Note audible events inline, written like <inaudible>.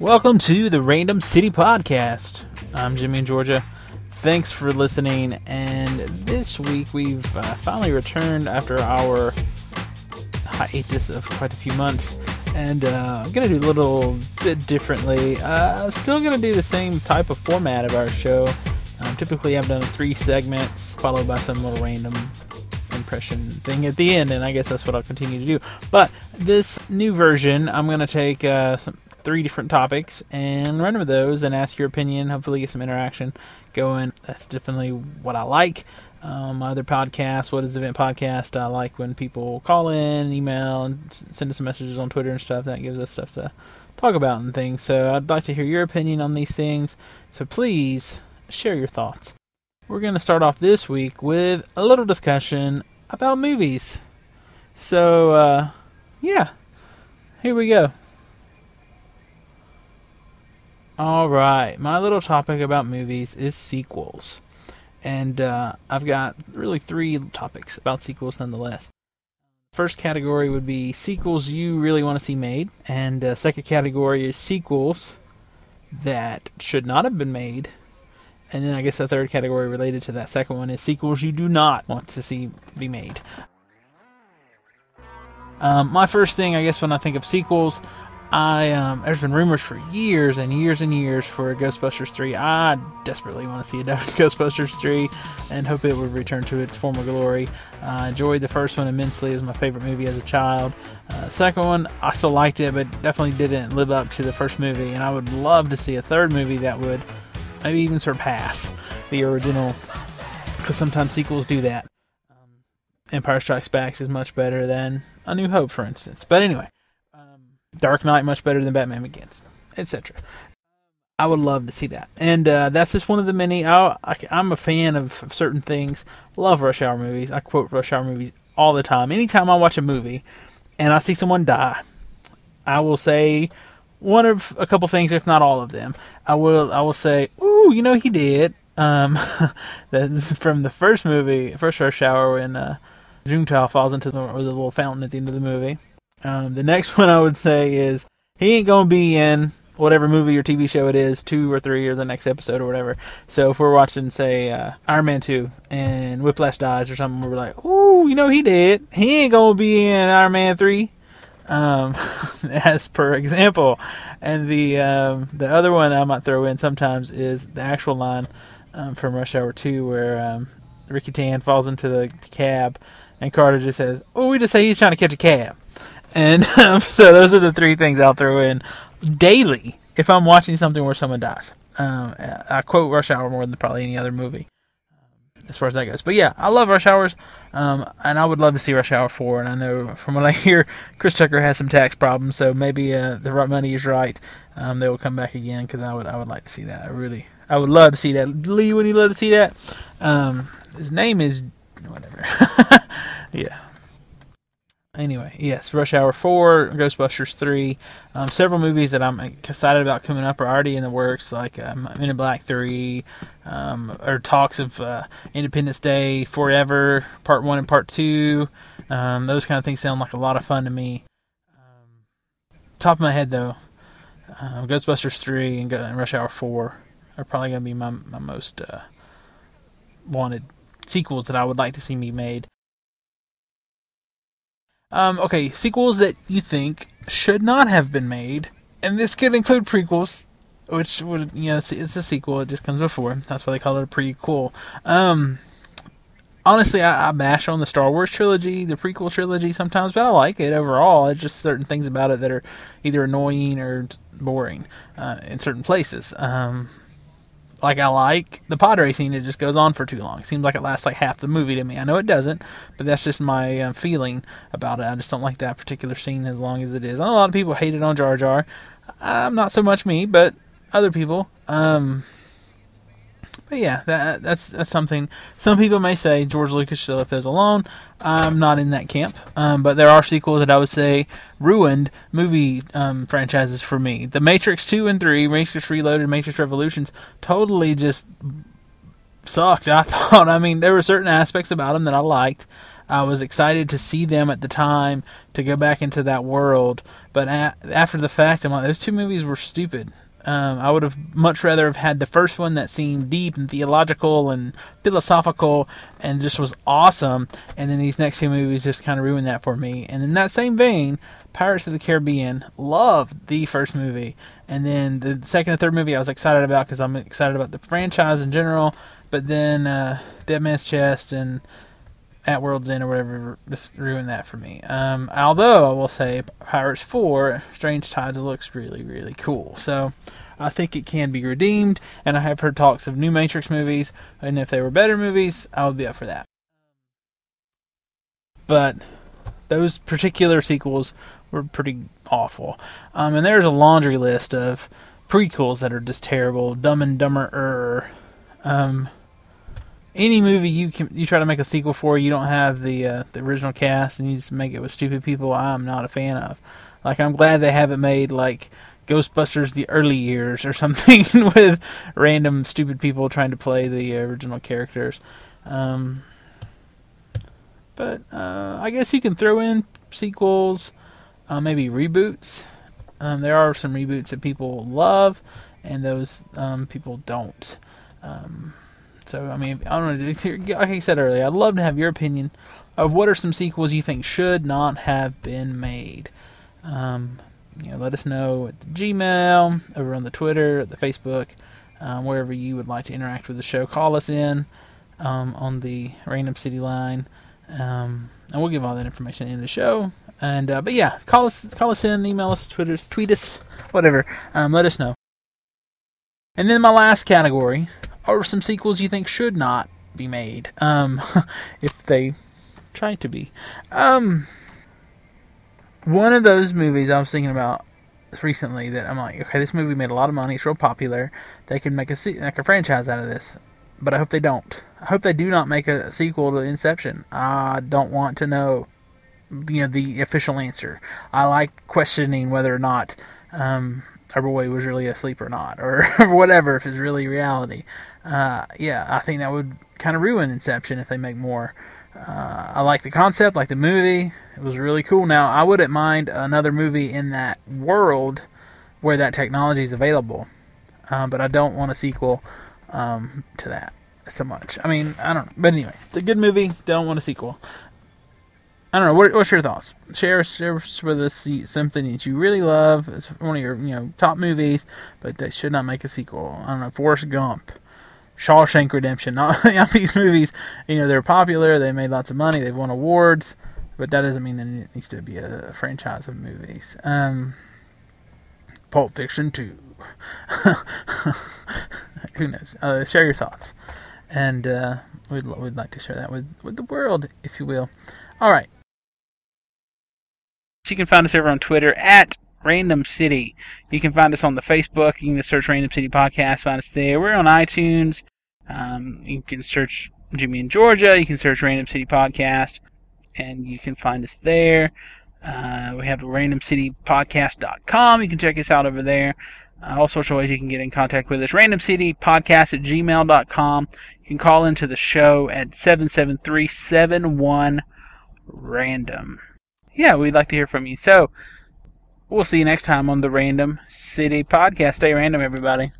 Welcome to the Random City Podcast. I'm Jimmy in Georgia. Thanks for listening. And this week we've uh, finally returned after our hiatus of quite a few months. And uh, I'm going to do a little bit differently. Uh, still going to do the same type of format of our show. Um, typically, I've done three segments followed by some little random impression thing at the end, and I guess that's what I'll continue to do. But this new version, I'm going to take uh, some three different topics and run with those and ask your opinion. Hopefully, get some interaction going. That's definitely what I like. Um, my other podcast, What is Event Podcast, I like when people call in, email, and send us messages on Twitter and stuff. That gives us stuff to talk about and things. So I'd like to hear your opinion on these things. So please share your thoughts. We're going to start off this week with a little discussion about movies. So, uh, yeah, here we go. All right, my little topic about movies is sequels. And uh, I've got really three topics about sequels nonetheless. First category would be sequels you really want to see made, and uh, second category is sequels that should not have been made. And then I guess the third category related to that second one is sequels you do not want to see be made. Um, my first thing, I guess, when I think of sequels, I um, there's been rumors for years and years and years for Ghostbusters 3. I desperately want to see a <laughs> Ghostbusters 3 and hope it would return to its former glory. I uh, enjoyed the first one immensely. It was my favorite movie as a child. Uh, second one, I still liked it, but definitely didn't live up to the first movie. And I would love to see a third movie that would maybe even surpass the original, because sometimes sequels do that. Um, Empire Strikes Back is much better than A New Hope, for instance. But anyway. Dark Knight much better than Batman Begins, etc. I would love to see that, and uh, that's just one of the many. I, am a fan of, of, certain things. Love Rush Hour movies. I quote Rush Hour movies all the time. Anytime I watch a movie and I see someone die, I will say one of a couple things, if not all of them. I will I will say, "Ooh, you know he did." Um, <laughs> that's from the first movie, first Rush Hour, when uh, Juntao falls into the, the little fountain at the end of the movie. Um, the next <laughs> one I would say is he ain't gonna be in whatever movie or TV show it is, two or three or the next episode or whatever. So if we're watching, say, uh, Iron Man 2 and Whiplash dies or something, we're like, ooh, you know, he did. He ain't gonna be in Iron Man 3. Um, <laughs> as per example. And the, um, the other one I might throw in sometimes is the actual line, um, from Rush Hour 2 where, um, Ricky Tan falls into the cab and Carter just says, oh, we just say he's trying to catch a cab. And <laughs> um, so those are the three things I'll throw in daily if I'm watching something where someone dies. Um, I quote Rush Hour more than probably any other movie um, as far as that goes. But yeah, I love Rush Hours, um, and I would love to see Rush Hour 4. And I know from what I <laughs> hear, Chris Tucker has some tax problems, so maybe uh, the right money is right. Um, they will come back again because I would I would like to see that. I really I would love to see that. Lee, would you love to see that? Um, his name is whatever. <laughs> yeah anyway, yes, Rush Hour 4, Ghostbusters 3, um, several movies that I'm excited about coming up are already in the works, like um, Men in Black 3, um, or talks of uh, Independence Day, Forever, Part 1 and Part 2. Um, those kind of things sound like a lot of fun to me. Um, top of my head, though, uh, Ghostbusters 3 and, and, Rush Hour 4 are probably going to be my, my most uh, wanted sequels that I would like to see me made. Um, okay, sequels that you think should not have been made, and this could include prequels, which would you know it's, a sequel. It just comes before. That's why they call it a prequel. Um, honestly, I, I, bash on the Star Wars trilogy, the prequel trilogy sometimes, but I like it overall. It's just certain things about it that are either annoying or boring uh, in certain places. Um, like I like the pod racing. It just goes on for too long. It seems like it lasts like half the movie to me. I know it doesn't, but that's just my uh, feeling about it. I just don't like that particular scene as long as it is. I know a lot of people hate it on Jar Jar. I'm not so much me, but other people. Um, but yeah, that that's that's something. Some people may say George Lucas should have left those alone. I'm not in that camp. Um, but there are sequels that I would say ruined movie um, franchises for me. The Matrix two and three, Matrix Reloaded, Matrix Revolutions, totally just sucked. I <laughs> thought. I mean, there were certain aspects about them that I liked. I was excited to see them at the time to go back into that world, but a- after the fact, I'm like, those two movies were stupid. Um, I would have much rather have had the first one that seemed deep and theological and philosophical and just was awesome, and then these next two movies just kind of ruined that for me. And in that same vein, Pirates of the Caribbean loved the first movie, and then the second and third movie I was excited about because I'm excited about the franchise in general. But then uh, Dead Man's Chest and At World's End or whatever just ruined that for me. Um, although I will say Pirates 4 Strange Tides looks really really cool. So I think it can be redeemed and I have heard talks of new Matrix movies and if they were better movies I would be up for that. But those particular sequels were pretty awful. Um, and there's a laundry list of prequels that are just terrible. Dumb and Dumber. Um, any movie you can you try to make a sequel for, you don't have the uh, the original cast, and you just make it with stupid people. I'm not a fan of. Like I'm glad they haven't made like Ghostbusters the early years or <laughs> something with random stupid people trying to play the original characters. Um, but uh, I guess you can throw in sequels, uh, maybe reboots. Um, there are some reboots that people love, and those um, people don't. So I mean, I don't know. Like I said earlier, I'd love to have your opinion of what are some sequels you think should not have been made. Um, you know, let us know at the Gmail, over on the Twitter, at the Facebook, um, wherever you would like to interact with the show. Call us in um, on the Random City line, um, and we'll give all that information in the show. And uh, but yeah, call us, call us in, email us, Twitter, tweet us, whatever. Um, let us know. And then my last category are some sequels you think should not be made, um, <laughs> if they try to be. Um, one of those movies I was thinking about recently that I'm like, okay, this movie made a lot of money. It's real popular. They could make a like a franchise out of this, but I hope they don't. I hope they do not make a sequel to Inception. I don't want to know, you know, the official answer. I like questioning whether or not um, our boy was really asleep or not, <laughs> or whatever, if it's really reality. Uh, yeah, I think that would kind of ruin Inception if they make more. Uh, I like the concept, like the movie. It was really cool. Now, I wouldn't mind another movie in that world where that technology is available, um, but I don't want a sequel um, to that so much. I mean, I don't know. But anyway, it's a good movie. Don't want a sequel. I don't know. What, what's your thoughts? Share, share with us something that you really love. It's one of your you know top movies, but they should not make a sequel. I don't know. Forrest Gump. Shawshank Redemption. <laughs> Not, these movies, you know, they're popular. They made lots of money. They've won awards, but that doesn't mean that it needs to be a, a franchise of movies. Um, Pulp Fiction two. <laughs> Who knows? Uh, share your thoughts, and uh, we'd we'd like to share that with with the world, if you will. All right. You can find us over on Twitter at Random City. You can find us on the Facebook. You can search Random City Podcast, find us there. We're on iTunes. Um, you can search Jimmy in Georgia. You can search Random City Podcast, and you can find us there. Uh, we have randomcitypodcast.com. You can check us out over there. Uh, all sorts of ways you can get in contact with us. Randomcitypodcast at gmail.com. You can call into the show at 773 71 random. Yeah, we'd like to hear from you. So, We'll see you next time on the Random City Podcast. Stay random, everybody.